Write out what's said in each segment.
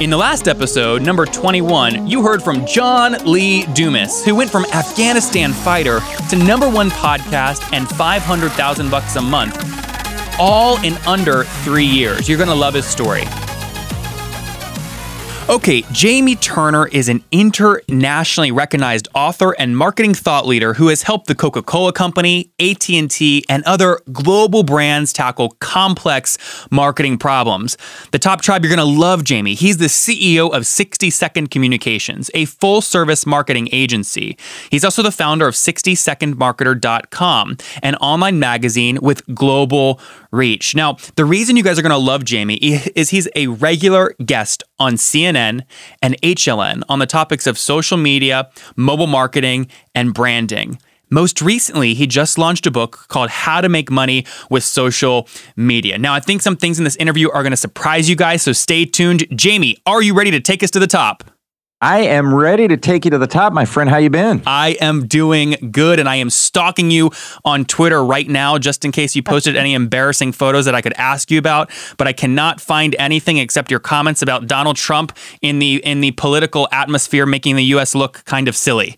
In the last episode, number 21, you heard from John Lee Dumas, who went from Afghanistan fighter to number one podcast and 500,000 bucks a month, all in under three years. You're gonna love his story. Okay, Jamie Turner is an internationally recognized author and marketing thought leader who has helped the Coca-Cola Company, AT&T, and other global brands tackle complex marketing problems. The top tribe you're going to love Jamie. He's the CEO of 60 Second Communications, a full-service marketing agency. He's also the founder of 60secondmarketer.com, an online magazine with global reach. Now, the reason you guys are going to love Jamie is he's a regular guest on CNN and HLN on the topics of social media, mobile marketing, and branding. Most recently, he just launched a book called How to Make Money with Social Media. Now, I think some things in this interview are going to surprise you guys, so stay tuned. Jamie, are you ready to take us to the top? I am ready to take you to the top, my friend. How you been? I am doing good, and I am stalking you on Twitter right now, just in case you posted any embarrassing photos that I could ask you about. But I cannot find anything except your comments about Donald Trump in the in the political atmosphere, making the U.S. look kind of silly.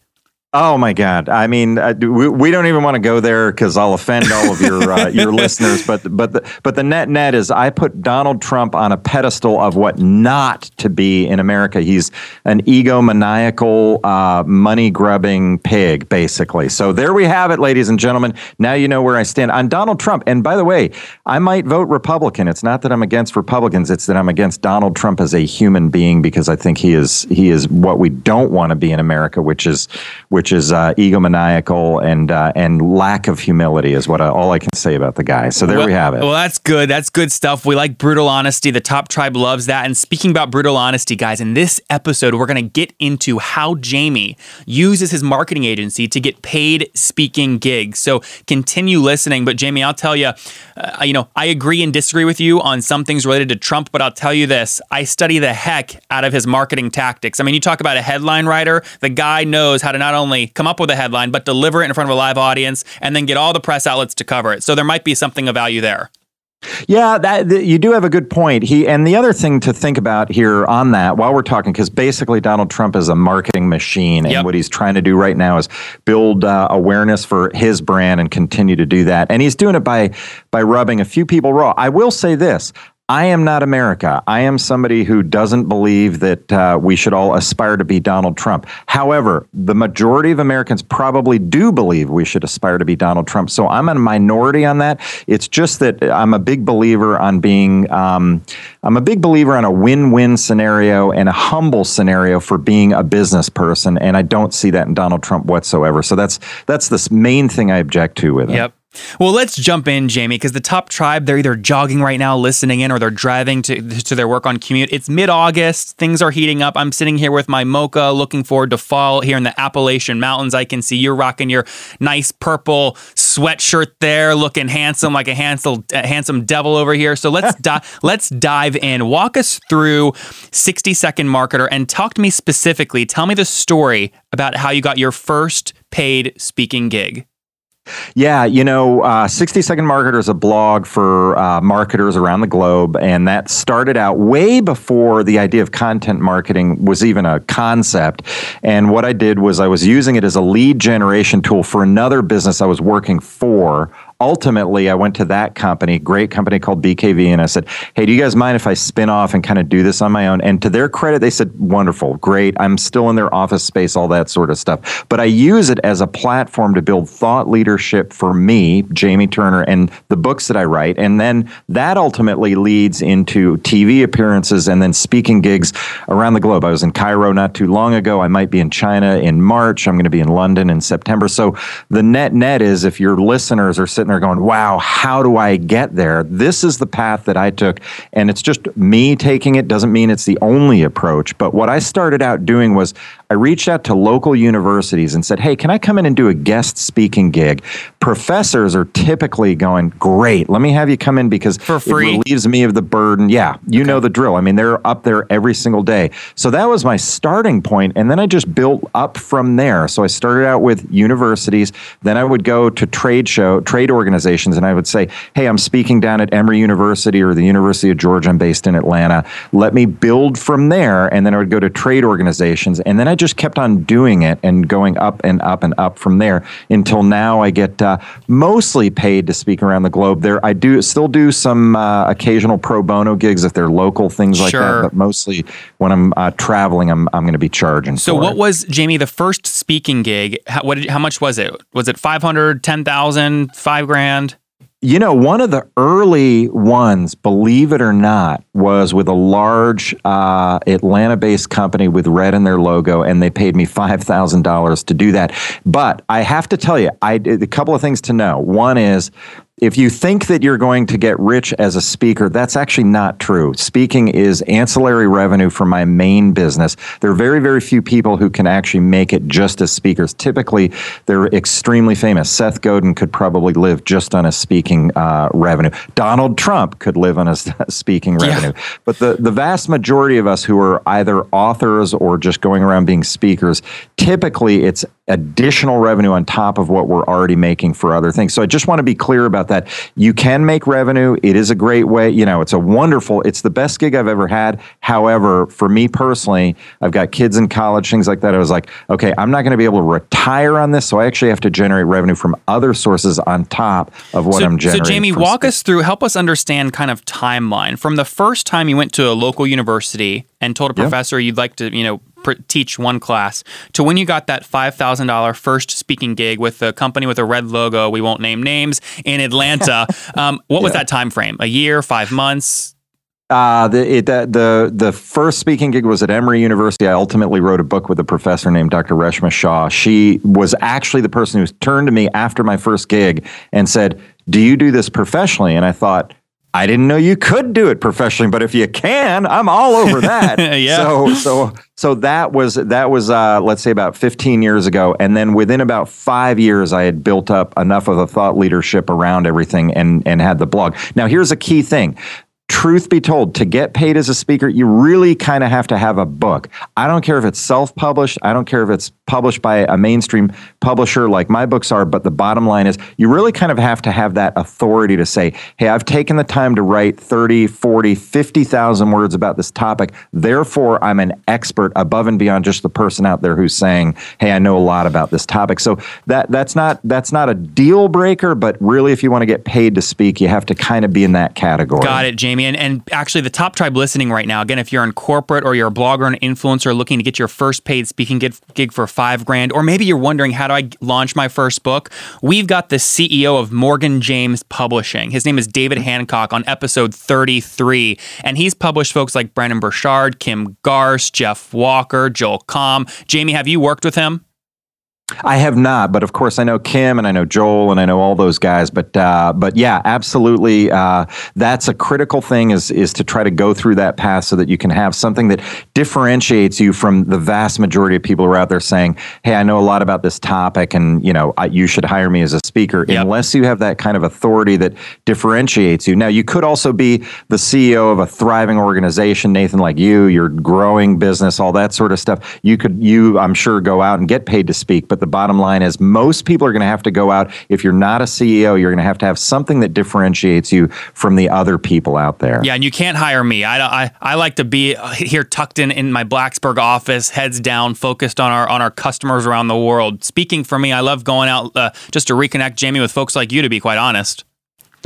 Oh my God! I mean, uh, we, we don't even want to go there because I'll offend all of your uh, your listeners. But but the, but the net net is, I put Donald Trump on a pedestal of what not to be in America. He's an egomaniacal, uh, money grubbing pig, basically. So there we have it, ladies and gentlemen. Now you know where I stand on Donald Trump. And by the way, I might vote Republican. It's not that I'm against Republicans; it's that I'm against Donald Trump as a human being because I think he is he is what we don't want to be in America, which is which which is uh, egomaniacal and uh, and lack of humility is what I, all I can say about the guy. So there well, we have it. Well, that's good. That's good stuff. We like brutal honesty. The top tribe loves that. And speaking about brutal honesty, guys, in this episode, we're going to get into how Jamie uses his marketing agency to get paid speaking gigs. So continue listening. But Jamie, I'll tell you, uh, you know, I agree and disagree with you on some things related to Trump. But I'll tell you this: I study the heck out of his marketing tactics. I mean, you talk about a headline writer. The guy knows how to not only come up with a headline, but deliver it in front of a live audience and then get all the press outlets to cover it. So there might be something of value there. Yeah, that, you do have a good point. He and the other thing to think about here on that while we're talking, because basically Donald Trump is a marketing machine, and Yep. what he's trying to do right now is build uh, awareness for his brand and continue to do that. And he's doing it by by rubbing a few people raw. I will say this. I am not America. I am somebody who doesn't believe that uh, we should all aspire to be Donald Trump. However, the majority of Americans probably do believe we should aspire to be Donald Trump. So I'm a minority on that. It's just that I'm a big believer on being, um, I'm a big believer on a win win scenario and a humble scenario for being a business person. And I don't see that in Donald Trump whatsoever. So that's, that's the main thing I object to with him. Yep. Well, let's jump in, Jamie, because the top tribe, they're either jogging right now, listening in, or they're driving to, to their work on commute. It's mid August. Things are heating up. I'm sitting here with my mocha, looking forward to fall here in the Appalachian Mountains. I can see you're rocking your nice purple sweatshirt there, looking handsome like a handsome, a handsome devil over here. So let's, di- let's dive in. Walk us through 60 Second Marketer and talk to me specifically. Tell me the story about how you got your first paid speaking gig. Yeah, you know, uh, 60 Second Marketer is a blog for uh, marketers around the globe, and that started out way before the idea of content marketing was even a concept. And what I did was I was using it as a lead generation tool for another business I was working for ultimately, I went to that company, great company called BKV, and I said, "Hey, do you guys mind if I spin off and kind of do this on my own?" And to their credit, they said, "Wonderful, great. I'm still in their office space, all that sort of stuff." But I use it as a platform to build thought leadership for me, Jamie Turner, and the books that I write, and then that ultimately leads into TV appearances and then speaking gigs around the globe. I was in Cairo not too long ago. I might be in China in March. I'm going to be in London in September. So the net net is, if your listeners are sitting sitting there going, wow, how do I get there? This is the path that I took. And it's just me taking it doesn't mean it's the only approach. But what I started out doing was I reached out to local universities and said, hey, can I come in and do a guest speaking gig? Professors are typically going, great, let me have you come in because For free? it relieves me of the burden. Yeah, you know the drill. I mean, they're up there every single day. So that was my starting point, And then I just built up from there. So I started out with universities. Then I would go to trade show, trade organizations, and I would say, hey, I'm speaking down at Emory University or the University of Georgia. I'm based in Atlanta. Let me build from there. And then I would go to trade organizations. And then I just kept on doing it and going up and up and up from there until now I get uh, mostly paid to speak around the globe. There, I do still do some uh, occasional pro bono gigs if they're local things like Sure. that. But mostly when I'm uh, traveling, I'm I'm going to be charging. So what it. was Jamie the first speaking gig? How, what did, how much was it? Was it 500, 10,000, 5 grand? You know, one of the early ones, believe it or not, was with a large uh, Atlanta based company with red in their logo, and they paid me $5,000 to do that. But I have to tell you, I a couple of things to know. One is, if you think that you're going to get rich as a speaker, that's actually not true. Speaking is ancillary revenue for my main business. There are very, very few people who can actually make it just as speakers. Typically, they're extremely famous. Seth Godin could probably live just on a speaking uh, revenue. Donald Trump could live on a speaking Yeah. revenue. But the, the vast majority of us who are either authors or just going around being speakers, typically it's additional revenue on top of what we're already making for other things. So I just want to be clear about that. You can make revenue. It is a great way. You know, it's a wonderful, it's the best gig I've ever had. However, for me personally, I've got kids in college, things like that. I was like, okay, I'm not going to be able to retire on this. So I actually have to generate revenue from other sources on top of what so, I'm generating. so. Jamie, walk speaking. us through, help us understand kind of timeline from the first time you went to a local university and told a Yeah. professor you'd like to, you know, pr- teach one class to when you got that $5,000 first speaking gig with a company with a red logo, we won't name names, in Atlanta. um, what was that time frame? A year, five months? Uh, the, it, the the the first speaking gig was at Emory University. I ultimately wrote a book with a professor named Dr. Reshma Shah. She was actually the person who turned to me after my first gig and said, "Do you do this professionally?" And I thought. I didn't know you could do it professionally, but if you can, I'm all over that. Yeah. So, so, so that was that was uh, let's say about 15 years ago, and then within about five years, I had built up enough of a thought leadership around everything and and had the blog. Now, here's a key thing truth be told, to get paid as a speaker, you really kind of have to have a book. I don't care if it's self published, I don't care if it's published by a mainstream publisher like my books are, but the bottom line is you really kind of have to have that authority to say, hey, I've taken the time to write 30, 40, 50,000 words about this topic. Therefore, I'm an expert above and beyond just the person out there who's saying, hey, I know a lot about this topic. So that that's not that's not a deal breaker, but really if you want to get paid to speak, you have to kind of be in that category. Got it, Jamie. And, and actually, the top tribe listening right now, again, if you're in corporate or you're a blogger or an influencer looking to get your first paid speaking gig, gig for five grand, or maybe you're wondering, how do I launch my first book? We've got the CEO of Morgan James Publishing. His name is David Hancock on episode 33. And he's published folks like Brendon Burchard, Kim Garst, Jeff Walker, Joel Comm. Jamie, have you worked with him? I have not, but of course I know Kim and I know Joel and I know all those guys. But uh, but yeah, absolutely, uh, that's a critical thing is is to try to go through that path so that you can have something that differentiates you from the vast majority of people who are out there saying, "Hey, I know a lot about this topic, and you know I, you should hire me as a speaker." Yep. Unless you have that kind of authority that differentiates you. Now, you could also be the CEO of a thriving organization, Nathan, like you. You're growing business, all that sort of stuff. You could you, I'm sure, go out and get paid to speak. But the bottom line is, most people are going to have to go out. If you're not a CEO, you're going to have to have something that differentiates you from the other people out there. Yeah, and you can't hire me. I, I, I like to be uh, here tucked in in my Blacksburg office, heads down, focused on our on our customers around the world. Speaking for me, I love going out uh, just to reconnect Jamie with folks like you. To be quite honest,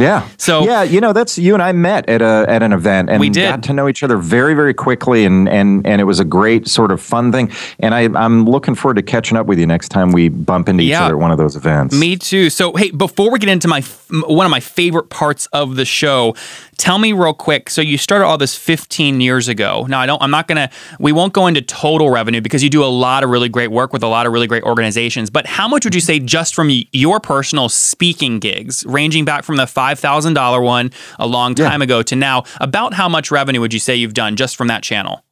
Yeah. So- yeah, you know, that's you and I met at a at an event and We did. got to know each other very very quickly and and and it was a great sort of fun thing. And I I'm looking forward to catching up with you next time we bump into each other at one of those events. me too. So hey, before we get into my one of my favorite parts of the show. Tell me real quick. So you started all this 15 years ago. Now I don't. I'm not gonna. We won't go into total revenue because you do a lot of really great work with a lot of really great organizations. But how much would you say just from your personal speaking gigs, ranging back from the five thousand dollar one a long time yeah. ago to now? About how much revenue would you say you've done just from that channel?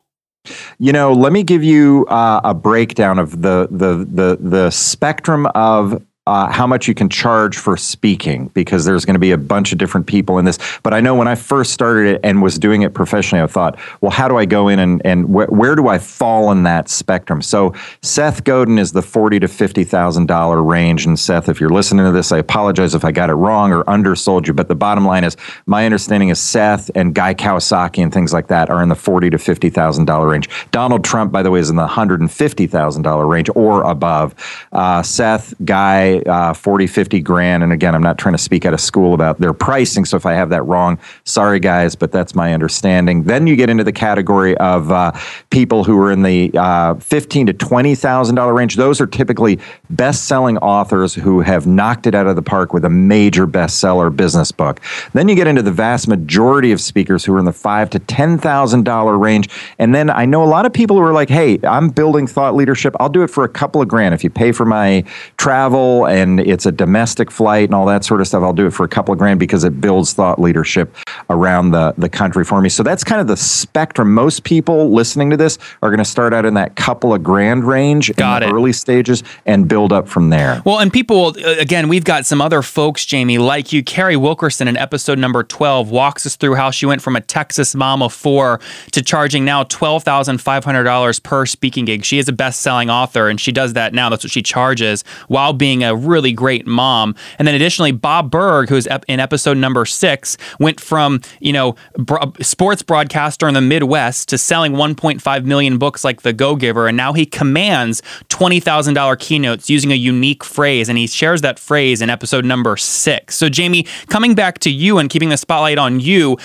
You know, let me give you uh, a breakdown of the the the the spectrum of uh, how much you can charge for speaking because there's going to be a bunch of different people in this. But I know when I first started it and was doing it professionally, I thought, well, how do I go in and, and wh- where do I fall in that spectrum? So Seth Godin is the forty to fifty thousand dollar range. And Seth, if you're listening to this, I apologize if I got it wrong or undersold you. But the bottom line is, my understanding is Seth and Guy Kawasaki and things like that are in the forty to fifty thousand dollar range. Donald Trump, by the way, is in the hundred and fifty thousand dollar range or above. Uh, Seth, Guy uh, 40, 50 grand. And again, I'm not trying to speak out of school about their pricing. So if I have that wrong, sorry guys, but that's my understanding. Then you get into the category of uh, people who are in the uh, 15 to $20,000 range. Those are typically best selling authors who have knocked it out of the park with a major bestseller business book. Then you get into the vast majority of speakers who are in the five to $10,000 range. And then I know a lot of people who are like, hey, I'm building thought leadership. I'll do it for a couple of grand. If you pay for my travel and it's a domestic flight and all that sort of stuff, I'll do it for a couple of grand because it builds thought leadership around the, the country for me. So that's kind of the spectrum. Most people listening to this are going to start out in that couple of grand range got in the it. early stages and build up from there. Well, and people, uh, again, we've got some other folks, Jamie, like you. Carrie Wilkerson in episode number 12 walks us through how she went from a Texas mom of four to charging now $12,500 per speaking gig. She is a best selling author and she does that now. That's what she charges while being a really great mom. And then additionally, Bob Burg, who's in episode number six, went from, you know, bro- sports broadcaster in the Midwest to selling 1.5 million books like The Go Giver. And now he commands $20,000 keynotes using a unique phrase. And he shares that phrase in episode number six. So, Jamie, coming back to you and keeping the spotlight on you,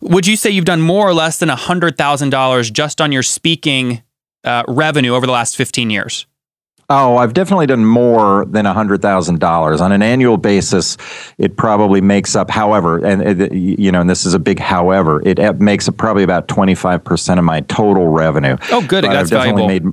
would you say you've done more or less than $100,000 just on your speaking uh, revenue over the last 15 years? Oh, I've definitely done more than $100,000 on an annual basis. It probably makes up, however, and you know, and this is a big however, it makes up probably about 25% of my total revenue. Oh, good. But That's valuable. Made,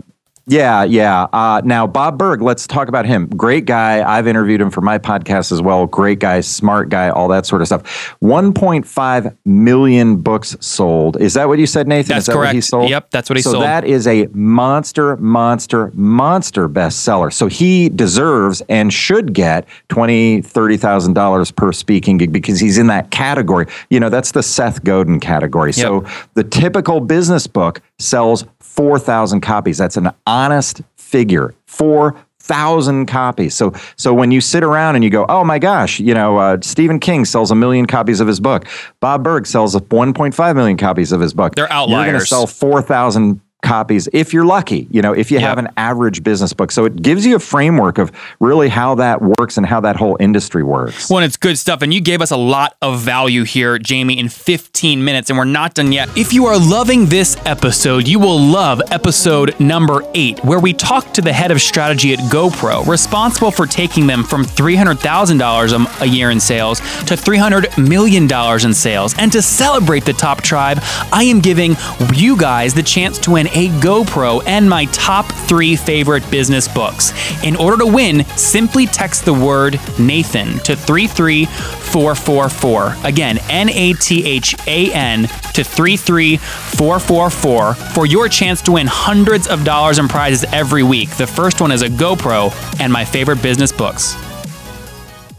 yeah, yeah. Uh, now, Bob Burg, let's talk about him. Great guy. I've interviewed him for my podcast as well. Great guy, smart guy, all that sort of stuff. 1.5 million books sold. Is that what you said, Nathan? That's that correct. he sold? Yep, that's what he so sold. So that is a monster, monster, monster bestseller. So he deserves and should get twenty, thirty thousand dollars per speaking gig because he's in that category. You know, that's the Seth Godin category. Yep. So the typical business book sells 4,000 copies. That's an honest figure. 4,000 copies. So, so when you sit around and you go, oh my gosh, you know, uh, Stephen King sells a million copies of his book. Bob Burg sells 1.5 million copies of his book. They're outliers. You're going to sell 4,000 copies if you're lucky, you know, if you yep. have an average business book. So it gives you a framework of really how that works and how that whole industry works. Well, it's good stuff. And you gave us a lot of value here, Jamie, in 15 minutes, and we're not done yet. If you are loving this episode, you will love episode number eight, where we talk to the head of strategy at GoPro, responsible for taking them from $300,000 a year in sales to $300 million in sales. And to celebrate the top tribe, I am giving you guys the chance to win a GoPro, and my top three favorite business books. In order to win, simply text the word Nathan to 33444. Again, N A T H A N to 33444 for your chance to win hundreds of dollars in prizes every week. The first one is a GoPro and my favorite business books.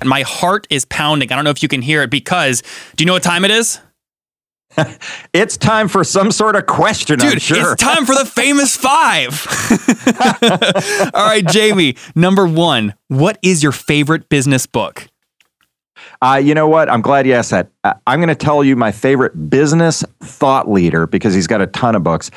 My heart is pounding. I don't know if you can hear it because do you know what time it is? it's time for some sort of question, Dude, I'm sure. It's time for the famous five. All right, Jamie, number one, what is your favorite business book? Uh, you know what? I'm glad you asked that. Uh, I'm going to tell you my favorite business thought leader because he's got a ton of books.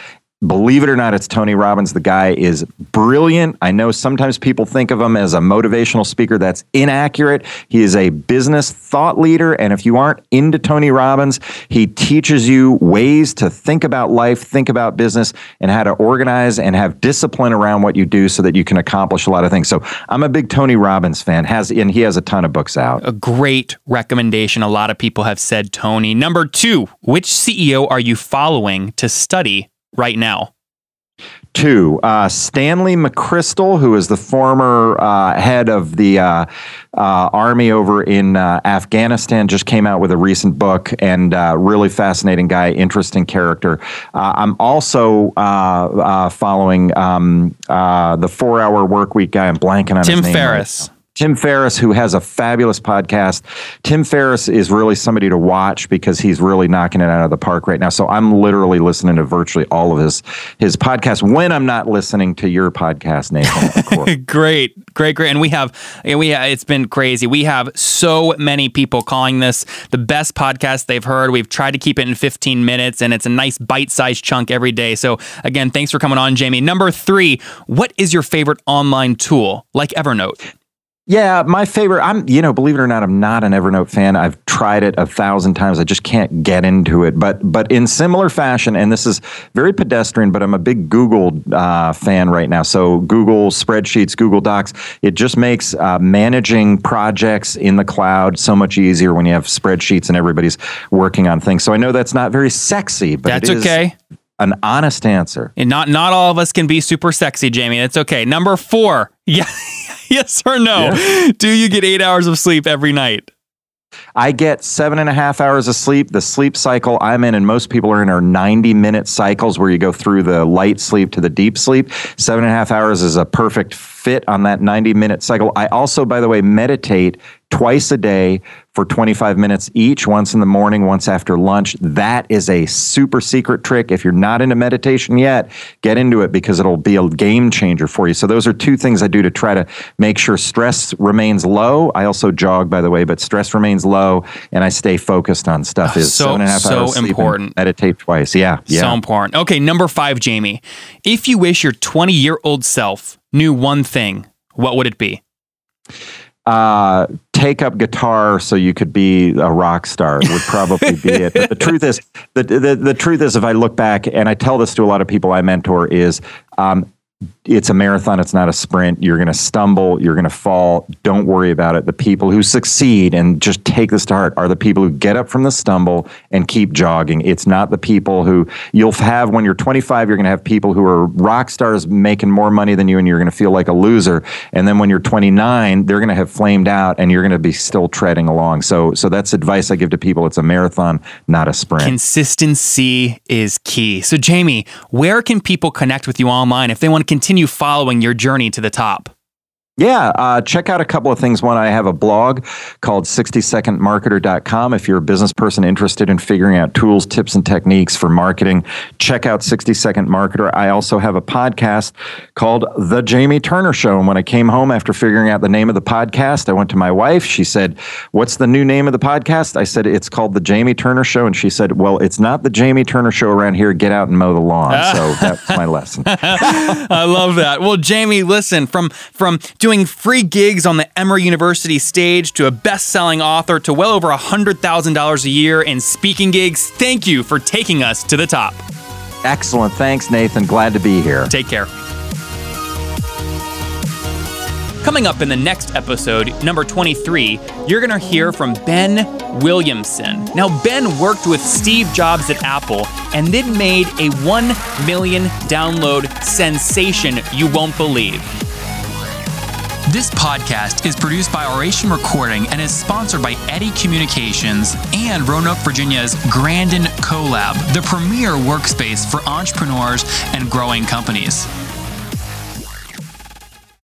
Believe it or not, it's Tony Robbins. The guy is brilliant. I know sometimes people think of him as a motivational speaker. That's inaccurate. He is a business thought leader. And if you aren't into Tony Robbins, he teaches you ways to think about life, think about business, and how to organize and have discipline around what you do so that you can accomplish a lot of things. So I'm a big Tony Robbins fan. Has and he has a ton of books out. A great recommendation. A lot of people have said Tony. Number two, which CEO are you following to study right now? Two, uh, Stanley McChrystal, who is the former uh, head of the uh, uh army over in uh, Afghanistan, just came out with a recent book and uh, really fascinating guy, interesting character. I'm also following um, the Four Hour Work Week guy. I'm blanking on Tim his name. Ferriss. Right Tim Ferriss, who has a fabulous podcast. Tim Ferriss is really somebody to watch because he's really knocking it out of the park right now. So I'm literally listening to virtually all of his his podcast when I'm not listening to your podcast, Nathan. great, great, great. And we have we it's been crazy. We have so many people calling this the best podcast they've heard. We've tried to keep it in 15 minutes, and it's a nice bite-sized chunk every day. So again, thanks for coming on, Jamie. Number three, what is your favorite online tool like Evernote? Yeah, my favorite. I'm, you know, believe it or not, I'm not an Evernote fan. I've tried it a thousand times. I just can't get into it. But, but in similar fashion, and this is very pedestrian, but I'm a big Google uh, fan right now. So Google spreadsheets, Google Docs, it just makes uh, managing projects in the cloud so much easier when you have spreadsheets and everybody's working on things. So I know that's not very sexy, but that's okay an honest answer. And not not all of us can be super sexy, Jamie. It's okay. Number four. Yeah. yes or no? Yeah. Do you get eight hours of sleep every night? I get seven and a half hours of sleep. The sleep cycle I'm in, and most people are in, are 90 minute cycles where you go through the light sleep to the deep sleep. Seven and a half hours is a perfect fit on that 90 minute cycle. I also, by the way, meditate twice a day for 25 minutes each, once in the morning, once after lunch. That is a super secret trick. If you're not into meditation yet, get into it because it'll be a game changer for you. So, those are two things I do to try to make sure stress remains low. I also jog, by the way, but stress remains low and I stay focused on stuff. Is so, seven and a half so hours important. meditate twice. Yeah, yeah. So important. Okay, number five, Jamie. If you wish your 20 year old self knew one thing, what would it be? Uh, take up guitar so you could be a rock star would probably be it. But the truth is, the, the, the truth is, if I look back and I tell this to a lot of people I mentor, is um, it's a marathon it's not a sprint. You're going to stumble you're going to fall. Don't worry about it. The people who succeed and just take this to heart are the people who get up from the stumble and keep jogging. It's not the people who you'll have when you're 25 you're going to have people who are rock stars making more money than you and you're going to feel like a loser. And then when you're 29 they're going to have flamed out and you're going to be still treading along. So so that's advice i give to people. It's a marathon not a sprint. Consistency is key. So jamie where can people connect with you online if they want continue following your journey to the top? Yeah, uh, check out a couple of things. One, I have a blog called 60secondmarketer.com. If you're a business person interested in figuring out tools, tips, and techniques for marketing, check out 60 Second Marketer. I also have a podcast called The Jamie Turner Show. And when I came home after figuring out the name of the podcast, I went to my wife. She said, What's the new name of the podcast? I said, It's called The Jamie Turner Show. And she said, Well, it's not The Jamie Turner Show around here. Get out and mow the lawn. so that's my lesson. I love that. Well, Jamie, listen, from, from, doing free gigs on the Emory University stage to a best selling author to well over $100,000 a year in speaking gigs. Thank you for taking us to the top. Excellent. Thanks, Nathan. Glad to be here. Take care. Coming up in the next episode, number 23, you're going to hear from Ben Williamson. Now, Ben worked with Steve Jobs at Apple and then made a 1 million download sensation you won't believe. This podcast is produced by Oration Recording and is sponsored by Eddie Communications and Roanoke, Virginia's Grandin CoLab, the premier workspace for entrepreneurs and growing companies.